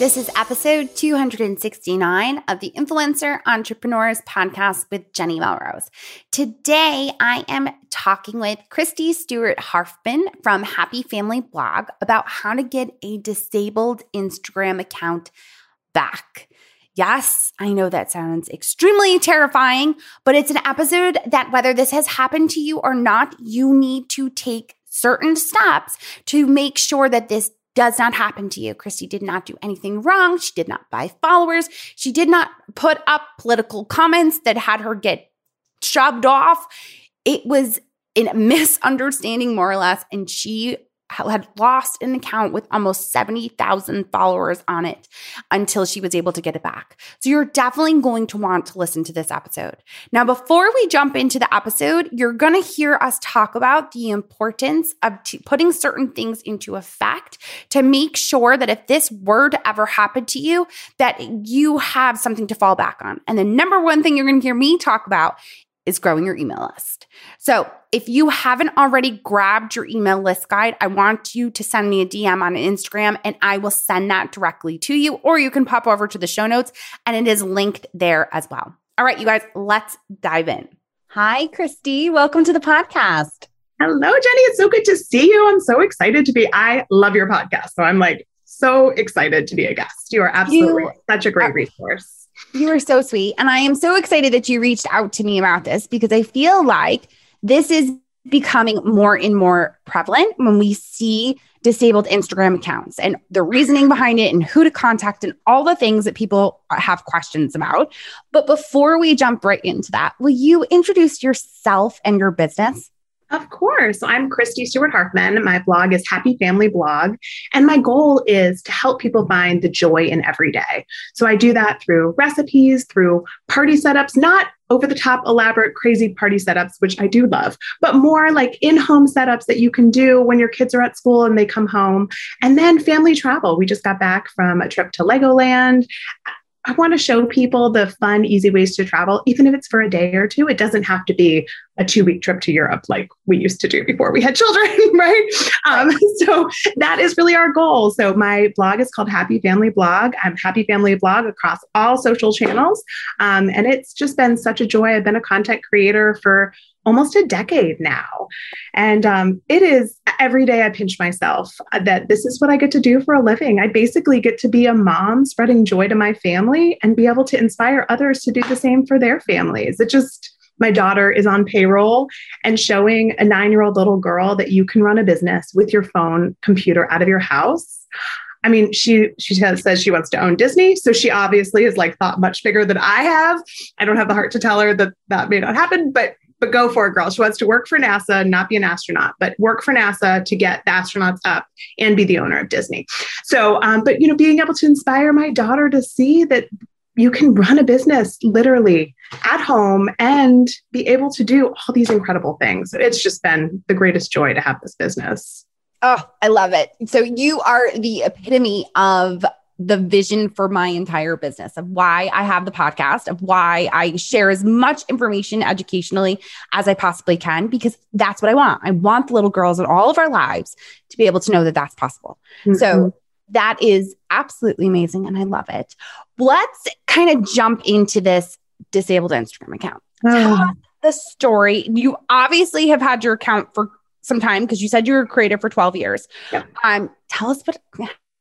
This is episode 269 of the Influencer Entrepreneurs Podcast with Jenny Melrose. Today, I am talking with Christy Stewart Hartman from Happy Family Blog about how to get a disabled Instagram account back. Yes, I know that sounds extremely terrifying, but it's an episode that whether this has happened to you or not, you need to take certain steps to make sure that this does not happen to you. Christy did not do anything wrong. She did not buy followers. She did not put up political comments that had her get shoved off. It was a misunderstanding, more or less. And she had lost an account with almost 70,000 followers on it until she was able to get it back. So you're definitely going to want to listen to this episode. Now, before we jump into the episode, you're going to hear us talk about the importance of t- putting certain things into effect to make sure that if this to ever happen to you, that you have something to fall back on. And the number one thing you're going to hear me talk about is growing your email list. So, if you haven't already grabbed your email list guide, I want you to send me a DM on Instagram and I will send that directly to you, or you can pop over to the show notes and it is linked there as well. All right, you guys, let's dive in. Hi, Christy. Welcome to the podcast. Hello, Jenny. It's so good to see you. I'm so excited to be. I love your podcast. So I'm like so excited to be a guest. You are absolutely you such a great resource. You are so sweet. And I am so excited that you reached out to me about this because I feel like this is becoming more and more prevalent when we see disabled Instagram accounts and the reasoning behind it and who to contact and all the things that people have questions about. But before we jump right into that, will you introduce yourself and your business? Of course. I'm Christy Stewart Hartman. My blog is Happy Family Blog. And my goal is to help people find the joy in every day. So I do that through recipes, through party setups, not over the top, elaborate, crazy party setups, which I do love, but more like in home setups that you can do when your kids are at school and they come home. And then family travel. We just got back from a trip to Legoland. I want to show people the fun, easy ways to travel, even if it's for a day or two. It doesn't have to be a two week trip to Europe like we used to do before we had children, right? Um, so that is really our goal. So my blog is called Happy Family Blog. I'm Happy Family Blog across all social channels. Um, and it's just been such a joy. I've been a content creator for almost a decade now. And um, it is every day I pinch myself that this is what I get to do for a living. I basically get to be a mom spreading joy to my family and be able to inspire others to do the same for their families. It just, my daughter is on payroll and showing a nine year old little girl that you can run a business with your phone computer out of your house. I mean, she she has, says she wants to own Disney, so she obviously is like thought much bigger than I have. I don't have the heart to tell her that that may not happen, but but go for it, girl. She wants to work for NASA, not be an astronaut, but work for NASA to get the astronauts up and be the owner of Disney. So, um, but you know, being able to inspire my daughter to see that you can run a business literally at home and be able to do all these incredible things. It's just been the greatest joy to have this business. Oh, I love it. So you are the epitome of the vision for my entire business of why I have the podcast, of why I share as much information educationally as I possibly can, because that's what I want. I want the little girls in all of our lives to be able to know that that's possible. Mm-hmm. So that is absolutely amazing. And I love it. Let's kind of jump into this disabled Instagram account. Oh. the story. You obviously have had your account for some time because you said you were creative for 12 years. Yeah. Um, tell us what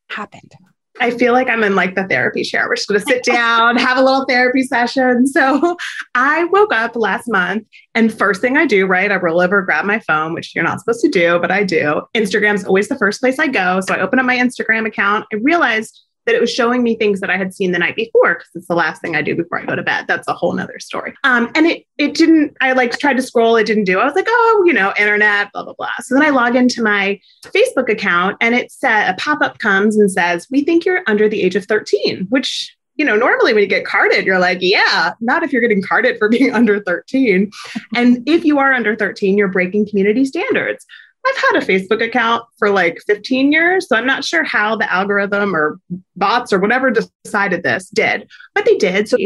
happened. I feel like I'm in like the therapy chair. We're just going to sit down, have a little therapy session. So I woke up last month and first thing I do, right, I roll over, grab my phone, which you're not supposed to do, but I do. Instagram's always the first place I go. So I open up my Instagram account. I realized that it was showing me things that I had seen the night before because it's the last thing I do before I go to bed. That's a whole nother story. Um, and it it didn't. I like tried to scroll. It didn't do. I was like, oh, you know, internet, blah blah blah. So then I log into my Facebook account, and it said a pop up comes and says, "We think you're under the age of 13," which you know, normally when you get carded, you're like, yeah, not if you're getting carded for being under 13. and if you are under 13, you're breaking community standards. I've had a Facebook account for like 15 years, so I'm not sure how the algorithm or bots or whatever decided this did, but they did. So,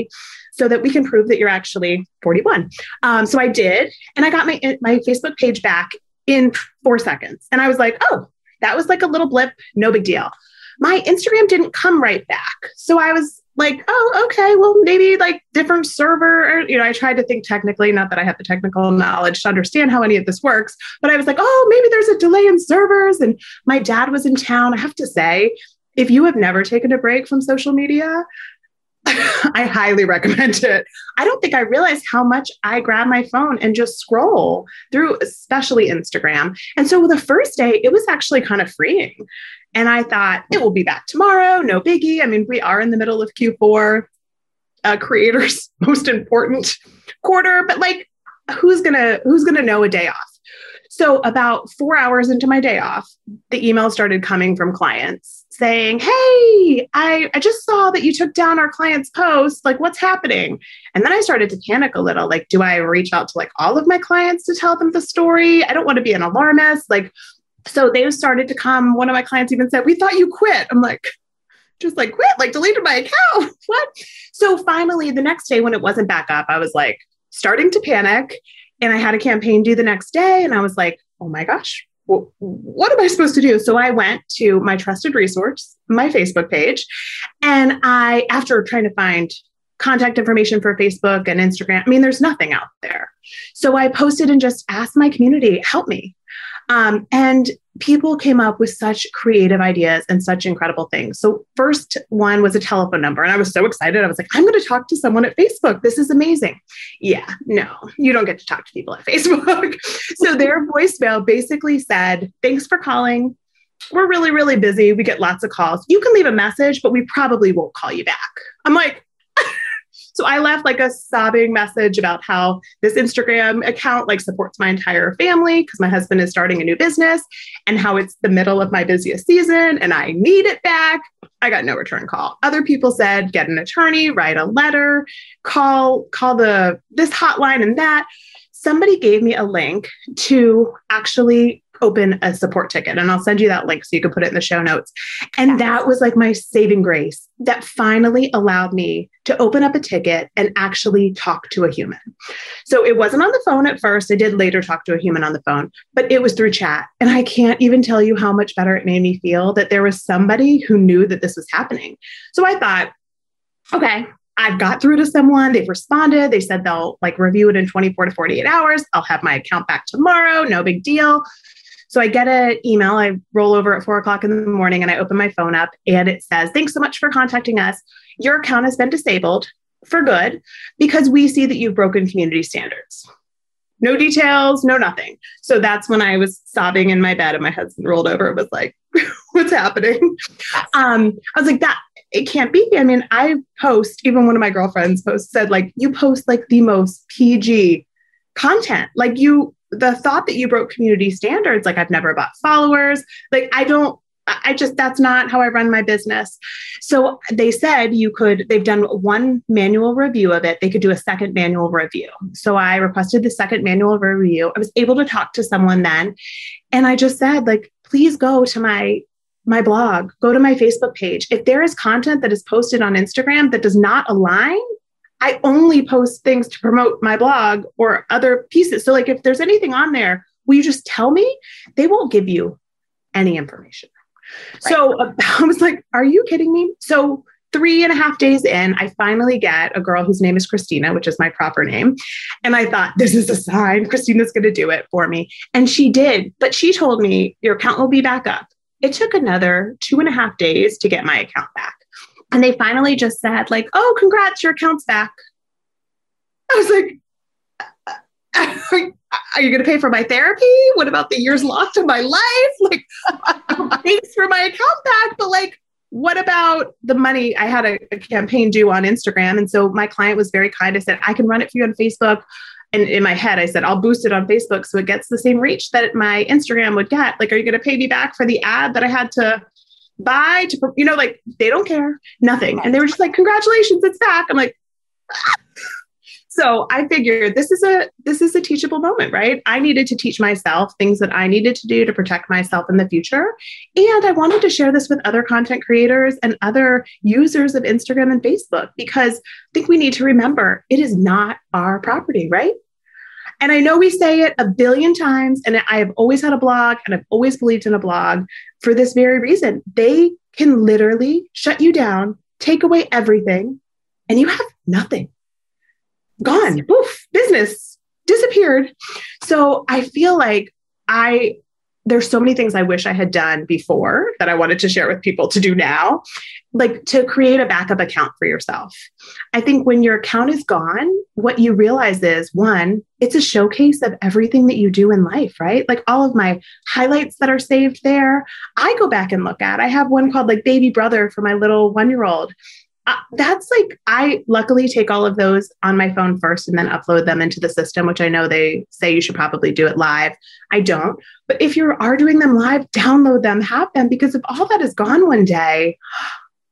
so that we can prove that you're actually 41. Um, so I did, and I got my my Facebook page back in four seconds, and I was like, oh, that was like a little blip, no big deal. My Instagram didn't come right back, so I was like, oh, okay, well, maybe like different server. Or, you know, I tried to think technically, not that I have the technical knowledge to understand how any of this works, but I was like, oh, maybe there's a delay in servers. And my dad was in town. I have to say, if you have never taken a break from social media, I highly recommend it. I don't think I realized how much I grab my phone and just scroll through, especially Instagram. And so the first day, it was actually kind of freeing. And I thought it will be back tomorrow, no biggie. I mean, we are in the middle of Q4, uh, creators' most important quarter, but like, who's gonna who's gonna know a day off? So about four hours into my day off, the email started coming from clients saying, Hey, I, I just saw that you took down our client's post. Like, what's happening? And then I started to panic a little. Like, do I reach out to like all of my clients to tell them the story? I don't want to be an alarmist. Like, so they started to come. One of my clients even said, We thought you quit. I'm like, just like quit, like deleted my account. what? So finally, the next day when it wasn't back up, I was like starting to panic. And I had a campaign due the next day. And I was like, oh my gosh, what am I supposed to do? So I went to my trusted resource, my Facebook page. And I, after trying to find contact information for Facebook and Instagram, I mean, there's nothing out there. So I posted and just asked my community, help me. Um, and people came up with such creative ideas and such incredible things. So, first one was a telephone number. And I was so excited. I was like, I'm going to talk to someone at Facebook. This is amazing. Yeah, no, you don't get to talk to people at Facebook. so, their voicemail basically said, Thanks for calling. We're really, really busy. We get lots of calls. You can leave a message, but we probably won't call you back. I'm like, so I left like a sobbing message about how this Instagram account like supports my entire family because my husband is starting a new business and how it's the middle of my busiest season and I need it back. I got no return call. Other people said get an attorney, write a letter, call call the this hotline and that. Somebody gave me a link to actually open a support ticket. And I'll send you that link so you can put it in the show notes. And yes. that was like my saving grace that finally allowed me to open up a ticket and actually talk to a human. So it wasn't on the phone at first. I did later talk to a human on the phone, but it was through chat. And I can't even tell you how much better it made me feel that there was somebody who knew that this was happening. So I thought, okay, I've got through to someone. They've responded. They said they'll like review it in 24 to 48 hours. I'll have my account back tomorrow. No big deal. So I get an email. I roll over at four o'clock in the morning and I open my phone up and it says, Thanks so much for contacting us. Your account has been disabled for good because we see that you've broken community standards. No details, no nothing. So that's when I was sobbing in my bed and my husband rolled over and was like, What's happening? Um, I was like, That it can't be. I mean, I post, even one of my girlfriends posts said, like, you post like the most PG content. Like you the thought that you broke community standards, like I've never bought followers, like I don't, I just, that's not how I run my business. So they said you could, they've done one manual review of it. They could do a second manual review. So I requested the second manual review. I was able to talk to someone then. And I just said, like, please go to my my blog, go to my Facebook page. If there is content that is posted on Instagram that does not align I only post things to promote my blog or other pieces. So, like, if there's anything on there, will you just tell me? They won't give you any information. Right. So, uh, I was like, are you kidding me? So, three and a half days in, I finally get a girl whose name is Christina, which is my proper name. And I thought, this is a sign. Christina's going to do it for me. And she did. But she told me, your account will be back up. It took another two and a half days to get my account back. And they finally just said, like, oh, congrats, your account's back. I was like, uh, uh, are you going to pay for my therapy? What about the years lost in my life? Like, thanks for my account back. But like, what about the money? I had a, a, campaign due on Instagram. And so my client was very kind. I said, I can run it for you on Facebook. And in my head, I said, I'll boost it on Facebook so it gets the same reach that my Instagram would get. Like, are you going to pay me back for the ad that I had to buy to you know like they don't care nothing and they were just like congratulations it's back i'm like so I figured this is a this is a teachable moment, right? I needed to teach myself things that I needed to do to protect myself in the future. And I wanted to share this with other content creators and other users of Instagram and Facebook because I think we need to remember it is not our property, right? And I know we say it a billion times, and I have always had a blog and I've always believed in a blog for this very reason. They can literally shut you down, take away everything, and you have nothing. Gone, poof, business disappeared. So I feel like I there's so many things I wish I had done before that I wanted to share with people to do now, like to create a backup account for yourself. I think when your account is gone, what you realize is one, it's a showcase of everything that you do in life, right? Like all of my highlights that are saved there, I go back and look at. I have one called like Baby Brother for my little one year old uh, that's like I luckily take all of those on my phone first and then upload them into the system, which I know they say you should probably do it live. I don't. But if you are doing them live, download them, have them, because if all that is gone one day,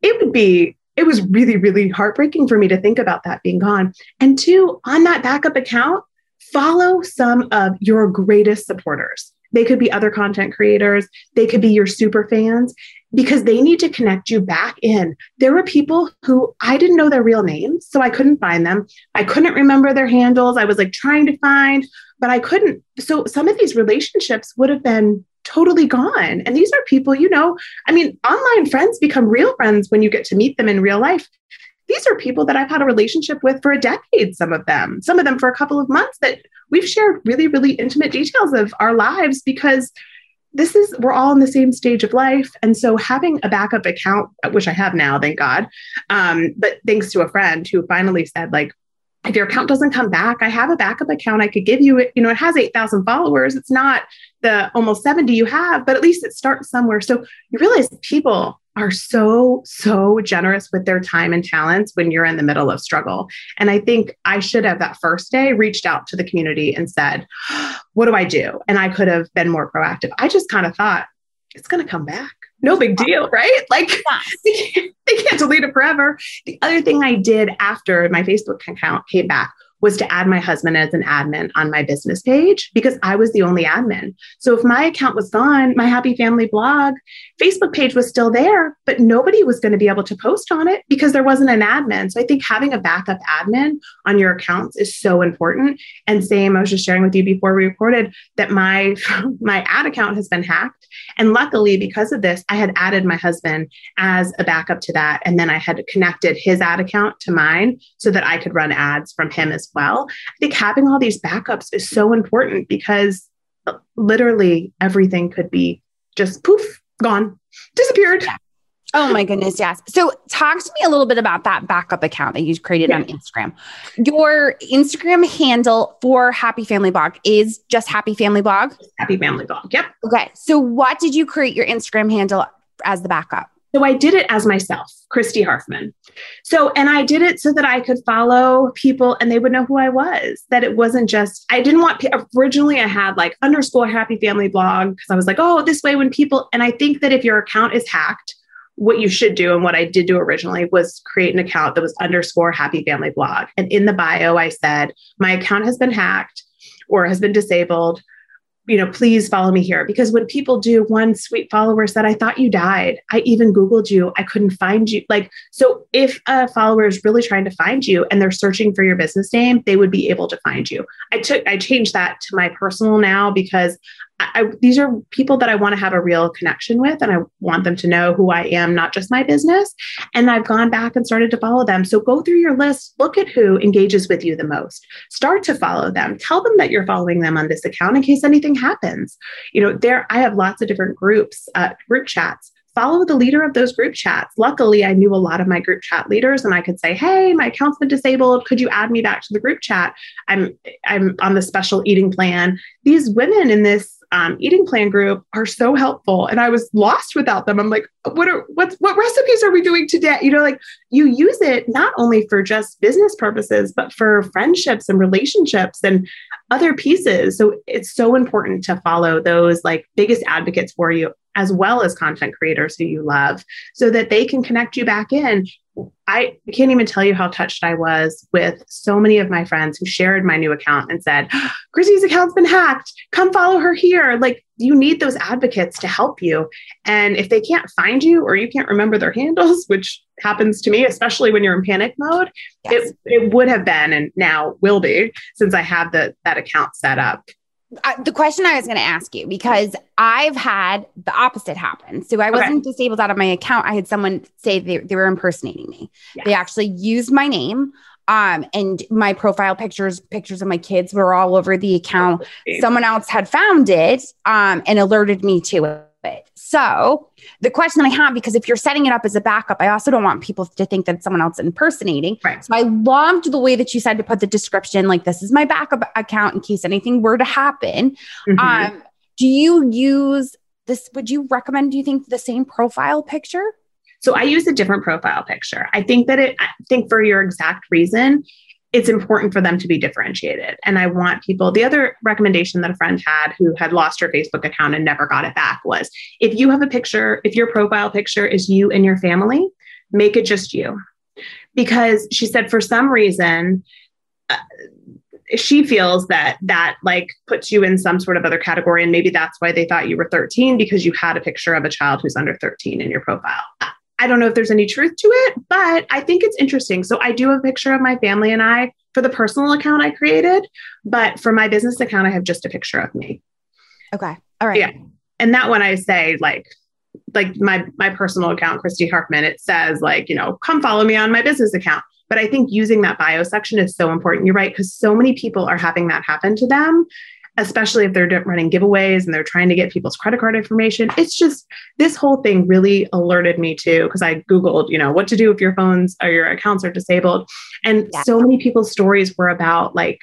it would be, it was really, really heartbreaking for me to think about that being gone. And two, on that backup account, follow some of your greatest supporters. They could be other content creators, they could be your super fans, because they need to connect you back in. There were people who I didn't know their real names, so I couldn't find them. I couldn't remember their handles. I was like trying to find, but I couldn't. So some of these relationships would have been totally gone. And these are people, you know, I mean, online friends become real friends when you get to meet them in real life. These are people that I've had a relationship with for a decade, some of them, some of them for a couple of months that we've shared really, really intimate details of our lives because this is we're all in the same stage of life. And so having a backup account which i have now thank god um, but thanks to a friend who finally said like if your account doesn't come back i have a backup account. I could give you it. You know it has 8000 followers. It's not the almost 70 you have but at least it starts somewhere. So you realize people are so, so generous with their time and talents when you're in the middle of struggle. And I think I should have that first day reached out to the community and said, What do I do? And I could have been more proactive. I just kind of thought, It's going to come back. No big deal, right? Like they, can't, they can't delete it forever. The other thing I did after my Facebook account came back was to add my husband as an admin on my business page because I was the only admin. So if my account was gone, my happy family blog Facebook page was still there, but nobody was going to be able to post on it because there wasn't an admin. So I think having a backup admin on your accounts is so important. And same, I was just sharing with you before we recorded that my my ad account has been hacked. And luckily, because of this, I had added my husband as a backup to that. And then I had connected his ad account to mine so that I could run ads from him as well. I think having all these backups is so important because literally everything could be just poof, gone, disappeared. Oh my goodness, yes. So talk to me a little bit about that backup account that you created yeah. on Instagram. Your Instagram handle for Happy Family Blog is just Happy Family Blog? Happy Family Blog. Yep. Okay. So what did you create your Instagram handle as the backup? So I did it as myself, Christy Hartman. So, and I did it so that I could follow people and they would know who I was. That it wasn't just, I didn't want, originally I had like underscore happy family blog because I was like, oh, this way when people, and I think that if your account is hacked, what you should do and what I did do originally was create an account that was underscore happy family blog. And in the bio, I said, my account has been hacked or has been disabled you know, please follow me here. Because when people do, one sweet follower said, I thought you died. I even Googled you. I couldn't find you. Like, so if a follower is really trying to find you and they're searching for your business name, they would be able to find you. I took, I changed that to my personal now because I, these are people that I want to have a real connection with, and I want them to know who I am, not just my business. And I've gone back and started to follow them. So go through your list, look at who engages with you the most, start to follow them, tell them that you're following them on this account in case anything happens. You know, there I have lots of different groups, uh, group chats follow the leader of those group chats. Luckily, I knew a lot of my group chat leaders and I could say, "Hey, my account's been disabled. Could you add me back to the group chat? I'm I'm on the special eating plan." These women in this um, eating plan group are so helpful. And i was lost without them. I'm like what are what's what recipes are we doing today? You know like you use it not only for just business purposes but for friendships and relationships and other pieces. So it's so important to follow those like biggest advocates for you as well as content creators who you love so that they can connect you back in I can't even tell you how touched I was with so many of my friends who shared my new account and said, Chrissy's account's been hacked. Come follow her here. Like, you need those advocates to help you. And if they can't find you or you can't remember their handles, which happens to me, especially when you're in panic mode, yes. it, it would have been and now will be since I have the, that account set up the question I was going to ask you because I've had the opposite happen. So I wasn't okay. disabled out of my account. I had someone say they, they were impersonating me. Yes. They actually used my name. Um, and my profile pictures, pictures of my kids were all over the account. Someone else had found it um, and alerted me to it. So the question I have, because if you're setting it up as a backup, I also don't want people to think that someone else is impersonating. Right. So I loved the way that you said to put the description, like this is my backup account in case anything were to happen. Mm-hmm. Um, do you use this? Would you recommend, do you think the same profile picture? So I use a different profile picture. I think that it, I think for your exact reason, it's important for them to be differentiated. And I want people, the other recommendation that a friend had who had lost her Facebook account and never got it back was if you have a picture, if your profile picture is you and your family, make it just you. Because she said for some reason, uh, she feels that that like puts you in some sort of other category and maybe that's why they thought you were 13 because you had a picture of a child who's under 13 in your profile I don't know if there's any truth to it, but I think it's interesting. So I do have a picture of my family and I for the personal account I created, but for my business account, I have just a picture of me. Okay. All right. Yeah. And that one I say like, like my my personal account, Christy Hartman, it says like, you know, come follow me on my business account. But I think using that bio section is so important. You're right, because so many people are having that happen to them especially if they're running giveaways and they're trying to get people's credit card information. It's just this whole thing really alerted me to because I Googled, you know, what to do if your phones or your accounts are disabled. And yeah. so many people's stories were about like,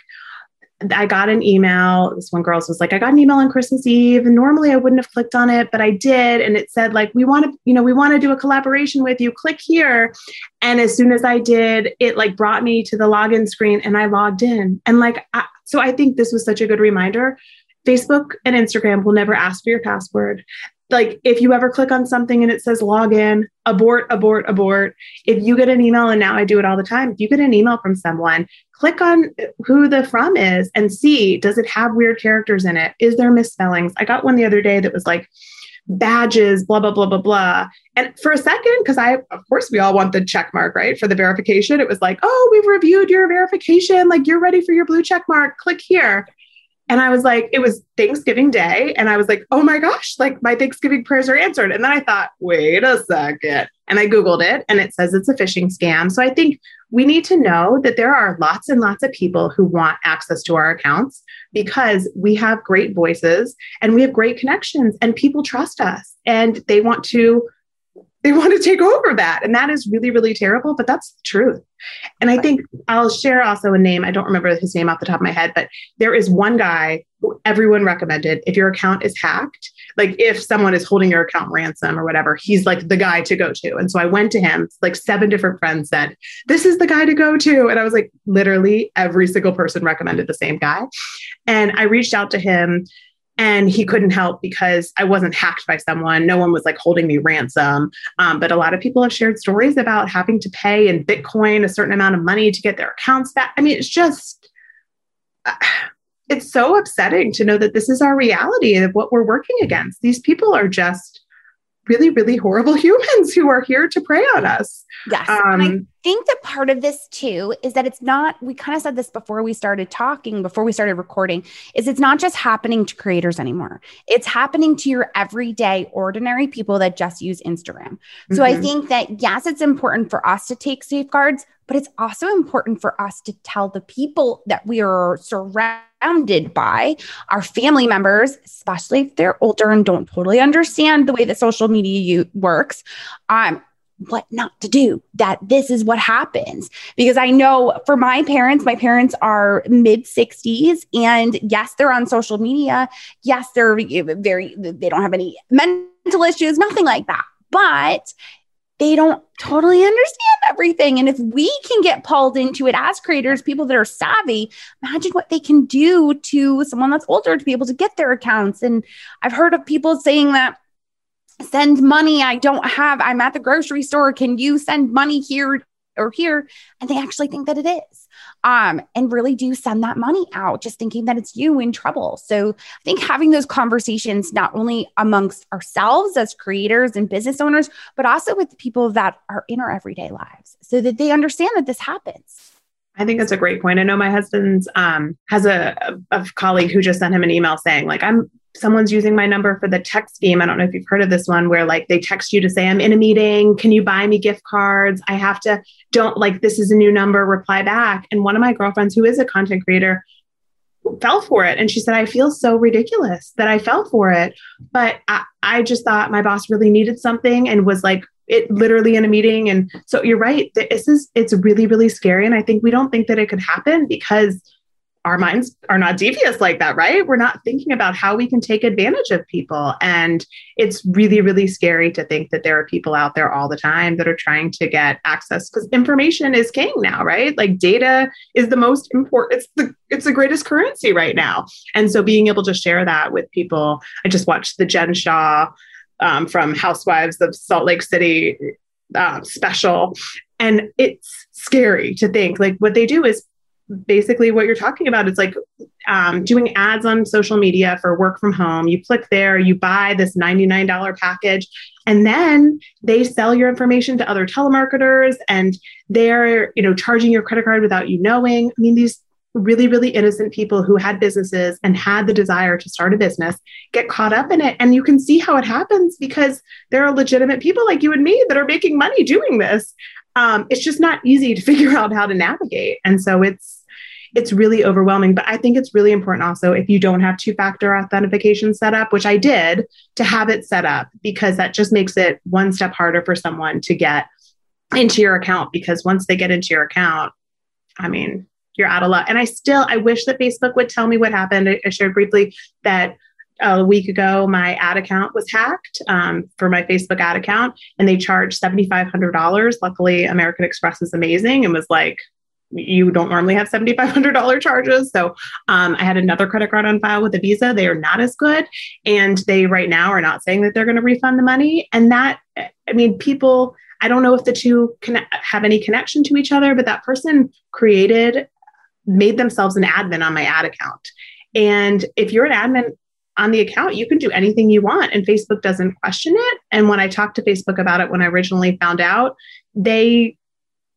I got an email. This one girl's was like, I got an email on Christmas Eve, and normally I wouldn't have clicked on it, but I did. And it said, like, we want to, you know, we want to do a collaboration with you. Click here. And as soon as I did, it like brought me to the login screen and I logged in. And like, I, so I think this was such a good reminder. Facebook and Instagram will never ask for your password. Like if you ever click on something and it says login, abort, abort, abort. If you get an email, and now I do it all the time, if you get an email from someone, click on who the from is and see does it have weird characters in it? Is there misspellings? I got one the other day that was like, badges, blah, blah, blah, blah, blah. And for a second, because I, of course, we all want the check mark, right? For the verification, it was like, oh, we've reviewed your verification. Like you're ready for your blue check mark. Click here. And I was like, it was Thanksgiving Day. And I was like, oh my gosh, like my Thanksgiving prayers are answered. And then I thought, wait a second. And I Googled it and it says it's a phishing scam. So I think we need to know that there are lots and lots of people who want access to our accounts because we have great voices and we have great connections and people trust us and they want to they want to take over that. And that is really, really terrible, but that's the truth. And I think I'll share also a name. I don't remember his name off the top of my head, but there is one guy who everyone recommended if your account is hacked, like if someone is holding your account ransom or whatever, he's like the guy to go to. And so I went to him, like seven different friends said, This is the guy to go to. And I was like, literally every single person recommended the same guy. And I reached out to him and he couldn't help because I wasn't hacked by someone. No one was like holding me ransom. Um, but a lot of people have shared stories about having to pay in Bitcoin a certain amount of money to get their accounts back. I mean, it's just, uh, it's so upsetting to know that this is our reality of what we're working against. These people are just really, really horrible humans who are here to prey on us. Yes. Um, think that part of this too is that it's not, we kind of said this before we started talking, before we started recording, is it's not just happening to creators anymore. It's happening to your everyday, ordinary people that just use Instagram. So mm-hmm. I think that, yes, it's important for us to take safeguards, but it's also important for us to tell the people that we are surrounded by, our family members, especially if they're older and don't totally understand the way that social media works, um, what not to do, that this is what happens. Because I know for my parents, my parents are mid 60s, and yes, they're on social media. Yes, they're very, they don't have any mental issues, nothing like that. But they don't totally understand everything. And if we can get pulled into it as creators, people that are savvy, imagine what they can do to someone that's older to be able to get their accounts. And I've heard of people saying that send money. I don't have, I'm at the grocery store. Can you send money here or here? And they actually think that it is. Um, and really do send that money out, just thinking that it's you in trouble. So I think having those conversations, not only amongst ourselves as creators and business owners, but also with the people that are in our everyday lives so that they understand that this happens. I think that's a great point. I know my husband's um, has a, a, colleague who just sent him an email saying, like, I'm someone's using my number for the text scheme. I don't know if you've heard of this one where like they text you to say, I'm in a meeting. Can you buy me gift cards? I have to, don't like, this is a new number, reply back. And one of my girlfriends who is a content creator fell for it. And she said, I feel so ridiculous that I fell for it. But I, I just thought my boss really needed something and was like, it literally in a meeting. And so you're right. This is, it's really, really scary. And I think we don't think that it could happen because our minds are not devious like that, right? We're not thinking about how we can take advantage of people. And it's really, really scary to think that there are people out there all the time that are trying to get access because information is king now, right? Like data is the most important, it's the it's the greatest currency right now. And so being able to share that with people, I just watched the Jen Shah um, from Housewives of Salt Lake City uh, special. And it's scary to think like what they do is basically what you're talking about. It's like um, doing ads on social media for work from home. You click there, you buy this $99 package, and then they sell your information to other telemarketers and they're, you know, charging your credit card without you knowing. I mean, these really, really innocent people who had businesses and had the desire to start a business get caught up in it. And you can see how it happens because there are legitimate people like you and me that are making money doing this. Um, it's just not easy to figure out how to navigate. And so it's, it's really overwhelming. But I think it's really important also if you don't have two factor authentication set up, which I did, to have it set up because that just makes it one step harder for someone to get into your account. Because once they get into your account, I mean, you're out of luck. And I still, I wish that Facebook would tell me what happened. I, I shared briefly that a week ago, my ad account was hacked um, for my Facebook ad account, and they charged $7,500. Luckily, American Express is amazing and was like, you don't normally have $7,500 charges. So um, I had another credit card on file with a Visa. They are not as good. And they right now are not saying that they're going to refund the money. And that, I mean, people, I don't know if the two can have any connection to each other, but that person created, made themselves an admin on my ad account. And if you're an admin on the account, you can do anything you want, and Facebook doesn't question it. And when I talked to Facebook about it when I originally found out, they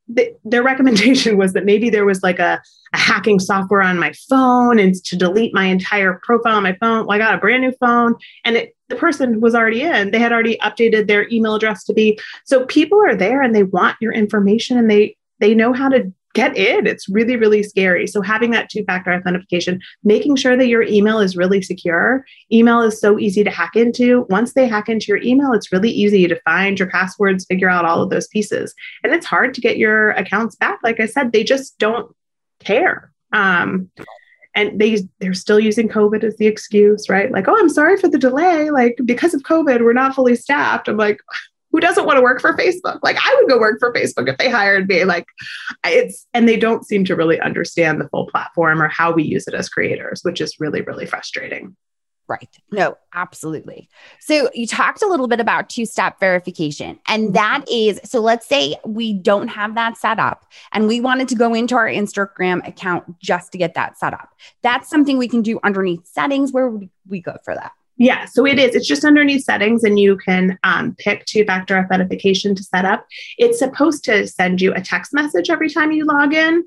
the, their recommendation was that maybe there was like a, a, hacking software on my phone and to delete my entire profile on my phone. Well, I got a brand new phone and it, the person was already in. They had already updated their email address to be. So people are there and they want your information and they they know how to get in. It's really, really scary. So having that two factor authentication, making sure that your email is really secure. Email is so easy to hack into. Once they hack into your email, it's really easy to find your passwords, figure out all of those pieces. And it's hard to get your accounts back. Like I said, they just don't care. Um, and they they're still using covid as the excuse right like oh i'm sorry for the delay like because of covid we're not fully staffed i'm like who doesn't want to work for Facebook? Like I would go work for Facebook if they hired me. Like it's and they don't seem to really understand the full platform or how we use it as creators, which is really really frustrating. Right. No, absolutely. So you talked a little bit about two step verification, and mm-hmm. that is so let's say we don't have that set up and we wanted to go into our Instagram account just to get that set up. That's something we can do underneath settings. Where would we go for that? Yeah, so it is. It's just underneath settings, and you can um, pick two factor authentication to set up. It's supposed to send you a text message every time you log in.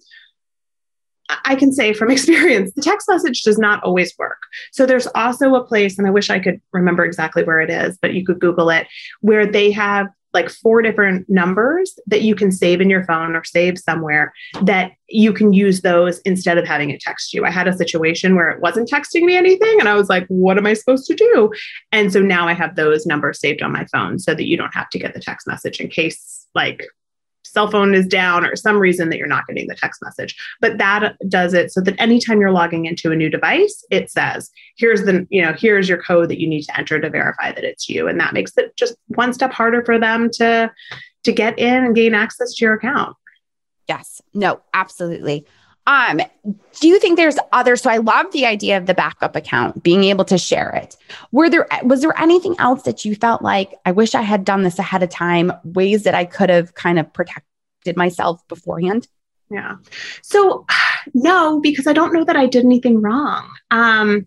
I can say from experience, the text message does not always work. So there's also a place, and I wish I could remember exactly where it is, but you could Google it, where they have like four different numbers that you can save in your phone or save somewhere that you can use those instead of having it text you. I had a situation where it wasn't texting me anything and I was like, what am I supposed to do? And so now I have those numbers saved on my phone so that you don't have to get the text message in case like cell phone is down or some reason that you're not getting the text message. But that does it so that anytime you're logging into a new device, it says, here's the, you know, here's your code that you need to enter to verify that it's you. And that makes it just one step harder for them to to get in and gain access to your account. Yes. No, absolutely. Um, do you think there's other? So I love the idea of the backup account, being able to share it. Were there was there anything else that you felt like I wish I had done this ahead of time? Ways that I could have kind of protected myself beforehand? Yeah. So no, because I don't know that I did anything wrong. Um,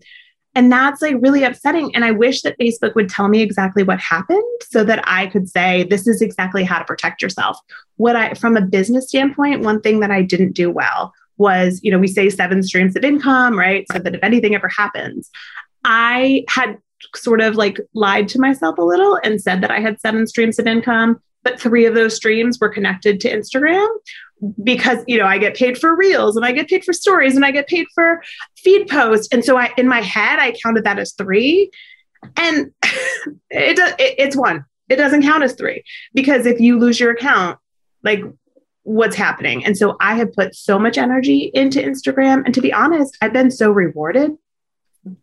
and that's like really upsetting. And I wish that Facebook would tell me exactly what happened so that I could say, this is exactly how to protect yourself. What I, from a business standpoint, one thing that I didn't do well was, you know, we say seven streams of income, right? So that if anything ever happens, I had sort of like lied to myself a little and said that I had seven streams of income, but three of those streams were connected to Instagram because you know I get paid for reels and I get paid for stories and I get paid for feed posts. And so I in my head I counted that as 3 and it, it it's one. It doesn't count as 3 because if you lose your account like what's happening. And so I have put so much energy into Instagram. And to be honest, I've been so rewarded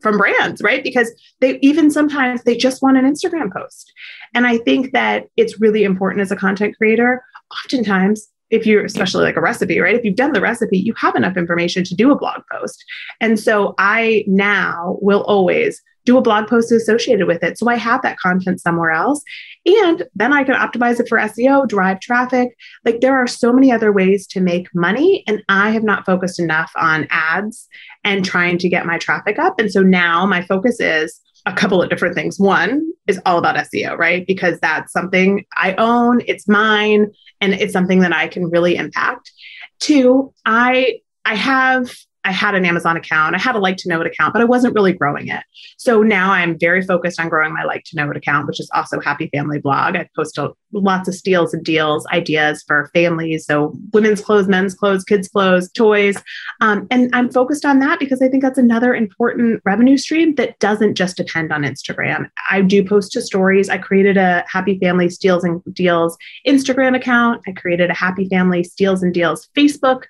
from brands, right? Because they even sometimes they just want an Instagram post. And I think that it's really important as a content creator. Oftentimes, if you're especially like a recipe, right? If you've done the recipe, you have enough information to do a blog post. And so I now will always do a blog post associated with it. So I have that content somewhere else. And then I can optimize it for SEO, drive traffic. Like there are so many other ways to make money. And I have not focused enough on ads and trying to get my traffic up. And so now my focus is a couple of different things. One is all about SEO, right? Because that's something I own, it's mine, and it's something that I can really impact. Two, I I have I had an Amazon account, I had a like to know it account, but I wasn't really growing it. So now I'm very focused on growing my like to know it account, which is also Happy Family Blog. I post lots of steals and deals, ideas for families. So women's clothes, men's clothes, kids' clothes, toys. Um, and I'm focused on that because I think that's another important revenue stream that doesn't just depend on Instagram. I do post to stories. I created a Happy Family Steals and Deals Instagram account. I created a Happy Family Steals and Deals Facebook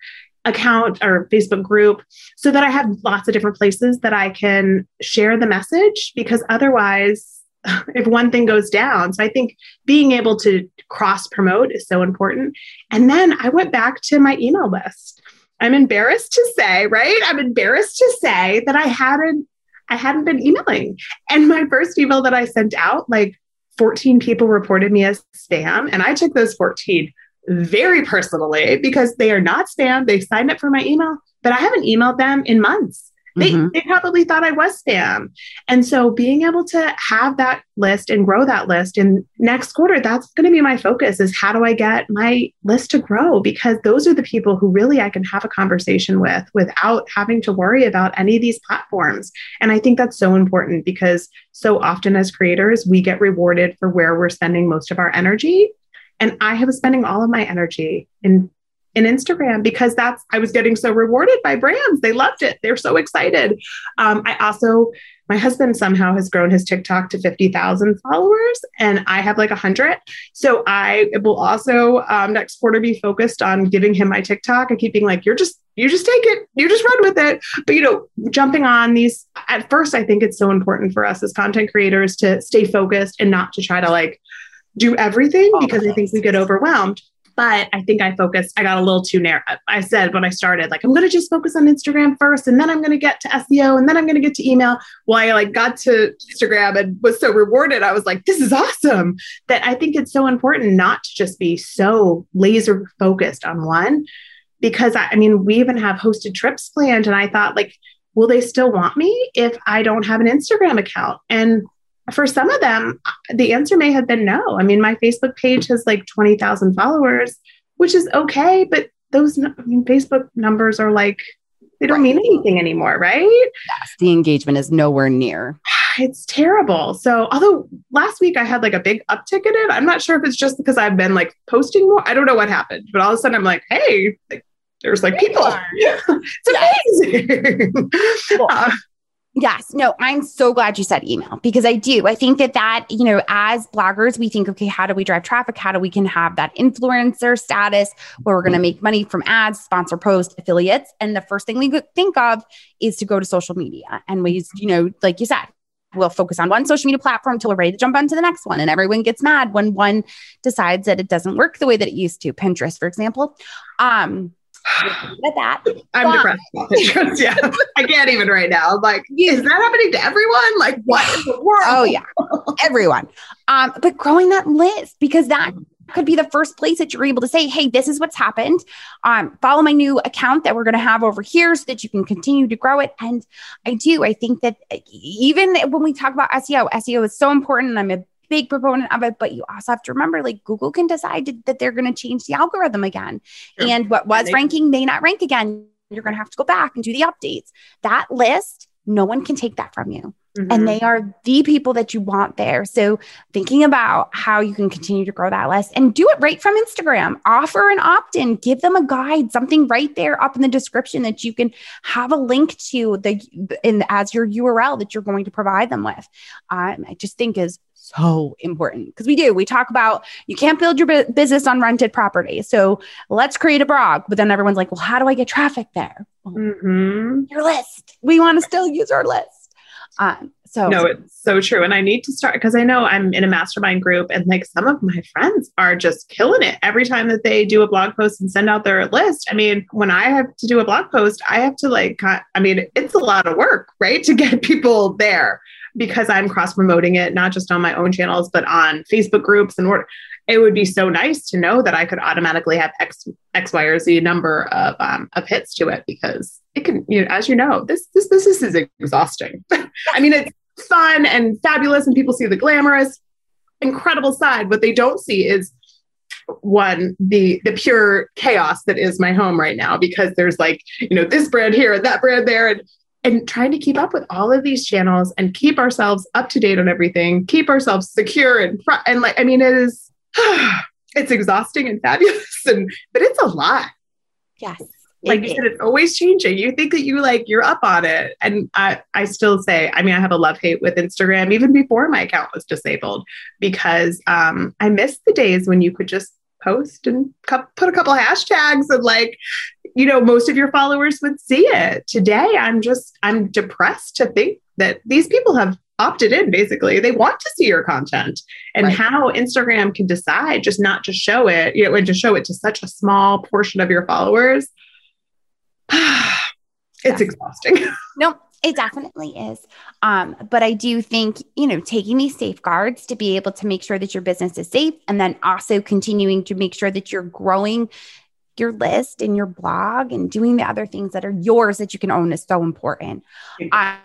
account or Facebook group so that I have lots of different places that I can share the message because otherwise, if one thing goes down, so I think being able to cross promote is so important. And then I went back to my email list. I'm embarrassed to say, right? I'm embarrassed to say that I hadn't I hadn't been emailing. And my first email that I sent out, like 14 people reported me as spam, and I took those 14 very personally because they are not spam. They signed up for my email, but I haven't emailed them in months. They, mm-hmm. they probably thought I was spam. And so being able to have that list and grow that list in next quarter, that's going to be my focus is how do I get my list to grow? Because those are the people who really I can have a conversation with without having to worry about any of these platforms. And I think that's so important because so often as creators, we get rewarded for where we're spending most of our energy. And I was spending all of my energy in in Instagram because that's I was getting so rewarded by brands. They loved it. They're so excited. Um, I also my husband somehow has grown his TikTok to 50,000 followers and I have like 100. So I will also um, next quarter be focused on giving him my TikTok and keeping like, you're just, you just take it, you just run with it. But, you know, jumping on these at first, I think it's so important for us as content creators to stay focused and not to try to like do everything oh because I think we get overwhelmed. But I think I focused, I got a little too narrow. I said when I started, like, I'm going to just focus on Instagram first, and then I'm going to get to SEO, and then I'm going to get to email. Well, I like got to Instagram and was so rewarded. I was like, this is awesome. That I think it's so important not to just be so laser focused on one. Because I, I mean, we even have hosted trips planned, and I thought, like, will they still want me if I don't have an Instagram account? And for some of them, the answer may have been no. I mean, my Facebook page has like 20,000 followers, which is okay, but those I mean, Facebook numbers are like, they don't right. mean anything anymore, right? Yes, the engagement is nowhere near. It's terrible. So, although last week I had like a big uptick in it, I'm not sure if it's just because I've been like posting more. I don't know what happened, but all of a sudden I'm like, hey, like, there's like people. it's amazing. Cool. Uh, Yes. No, I'm so glad you said email because I do. I think that that, you know, as bloggers, we think, okay, how do we drive traffic? How do we can have that influencer status where we're going to make money from ads, sponsor posts, affiliates? And the first thing we think of is to go to social media. And we, you know, like you said, we'll focus on one social media platform until we're ready to jump onto the next one. And everyone gets mad when one decides that it doesn't work the way that it used to. Pinterest, for example. Um, at that. I'm but, depressed about Pinterest. Yeah. I can't even right now. I'm like, is that happening to everyone? Like, what in the world? Oh, yeah. Everyone. Um, but growing that list because that could be the first place that you're able to say, hey, this is what's happened. Um, follow my new account that we're going to have over here so that you can continue to grow it. And I do. I think that even when we talk about SEO, SEO is so important. And I'm a big proponent of it, but you also have to remember like Google can decide to, that they're going to change the algorithm again. Sure. And what was ranking may not rank again. You're going to have to go back and do the updates. That list, no one can take that from you. Mm-hmm. And they are the people that you want there. So, thinking about how you can continue to grow that list and do it right from Instagram. Offer an opt in, give them a guide, something right there up in the description that you can have a link to the in as your URL that you're going to provide them with. Um, I just think is so important because we do. We talk about you can't build your bu- business on rented property. So let's create a blog. But then everyone's like, well, how do I get traffic there? mm-hmm. Your list. We want to still use our list. Um, so no, it's so true. And I need to start because I know I'm in a mastermind group and like some of my friends are just killing it every time that they do a blog post and send out their list. I mean, when I have to do a blog post, I have to like, I mean, it's a lot of work, right? To get people there because I'm cross promoting it, not just on my own channels, but on Facebook groups and what it would be so nice to know that I could automatically have X, X, Y, or Z number of, um, of hits to it because it can, you know, as you know, this, this this is exhausting. I mean, it's fun and fabulous and people see the glamorous, incredible side. What they don't see is one the the pure chaos that is my home right now because there's like you know this brand here and that brand there and and trying to keep up with all of these channels and keep ourselves up to date on everything, keep ourselves secure and and like I mean it is it's exhausting and fabulous and but it's a lot. Yes. Like you said, it's always changing. You think that you like you're up on it. And I, I still say, I mean, I have a love hate with Instagram even before my account was disabled because um, I miss the days when you could just post and put a couple hashtags and like you know most of your followers would see it. Today i'm just i'm depressed to think that these people have opted in basically. They want to see your content. And right. how instagram can decide just not to show it you know and to show it to such a small portion of your followers it's exhausting. No it definitely is. Um, but I do think, you know, taking these safeguards to be able to make sure that your business is safe and then also continuing to make sure that you're growing your list and your blog and doing the other things that are yours that you can own is so important. I,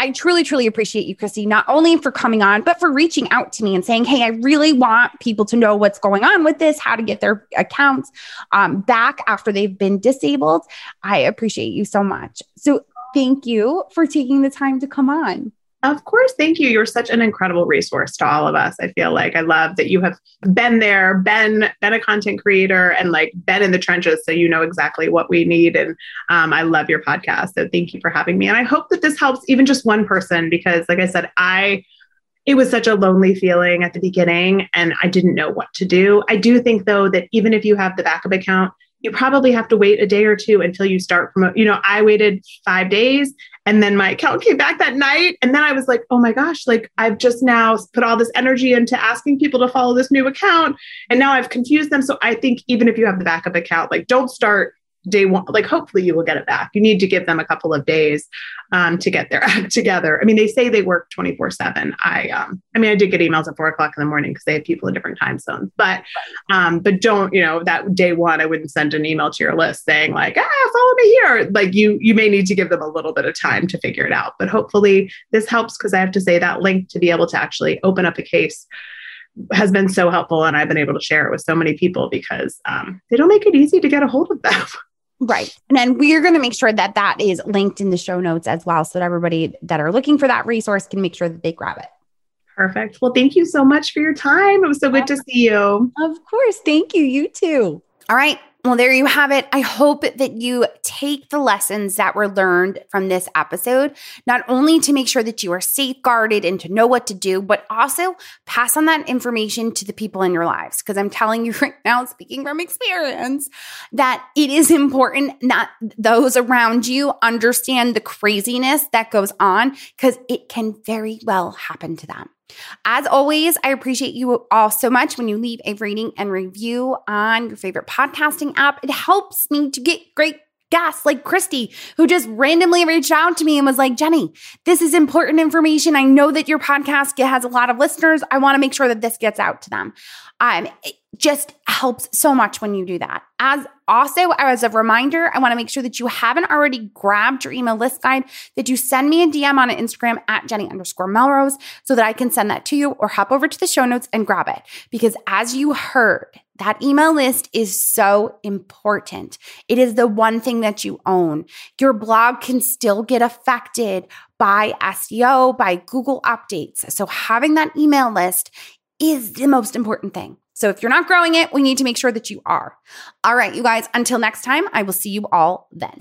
I truly, truly appreciate you, Christy, not only for coming on, but for reaching out to me and saying, Hey, I really want people to know what's going on with this, how to get their accounts um, back after they've been disabled. I appreciate you so much. So, thank you for taking the time to come on. Of course. Thank you. You're such an incredible resource to all of us. I feel like I love that you have been there, been, been a content creator and like been in the trenches. So you know exactly what we need. And um, I love your podcast. So thank you for having me. And I hope that this helps even just one person because like I said, I, it was such a lonely feeling at the beginning and I didn't know what to do. I do think though that even if you have the backup account, you probably have to wait a day or two until you start promote. You know, I waited five days and then my account came back that night. And then I was like, oh my gosh, like I've just now put all this energy into asking people to follow this new account. And now I've confused them. So I think even if you have the backup account, like don't start day one like hopefully you will get it back. You need to give them a couple of days um, to get their act together. I mean they say they work 24 7 i um i mean i did get emails at four o'clock in the morning because they have people in different time zones. But um but don't you know that day one i wouldn't send an email to your list saying like ah follow me here. Like you you may need to give them a little bit of time to figure it out. But hopefully this helps because i have to say that link to be able to actually open up a case has been so helpful and I've been able to share it with so many people because um, they don't make it easy to get a hold of them. Right. And then we are going to make sure that that is linked in the show notes as well so that everybody that are looking for that resource can make sure that they grab it. Perfect. Well, thank you so much for your time. It was so good to see you. Of course. Thank you. You too. All right. Well, there you have it. I hope that you take the lessons that were learned from this episode, not only to make sure that you are safeguarded and to know what to do, but also pass on that information to the people in your lives. Because I'm telling you right now, speaking from experience, that it is important that those around you understand the craziness that goes on because it can very well happen to them. As always, I appreciate you all so much when you leave a rating and review on your favorite podcasting app. It helps me to get great guests like Christy, who just randomly reached out to me and was like, Jenny, this is important information. I know that your podcast has a lot of listeners. I want to make sure that this gets out to them. Um, just helps so much when you do that. As also, as a reminder, I want to make sure that you haven't already grabbed your email list guide, that you send me a DM on Instagram at Jenny underscore Melrose so that I can send that to you or hop over to the show notes and grab it. Because as you heard, that email list is so important. It is the one thing that you own. Your blog can still get affected by SEO, by Google updates. So having that email list is the most important thing. So if you're not growing it, we need to make sure that you are. All right, you guys, until next time, I will see you all then.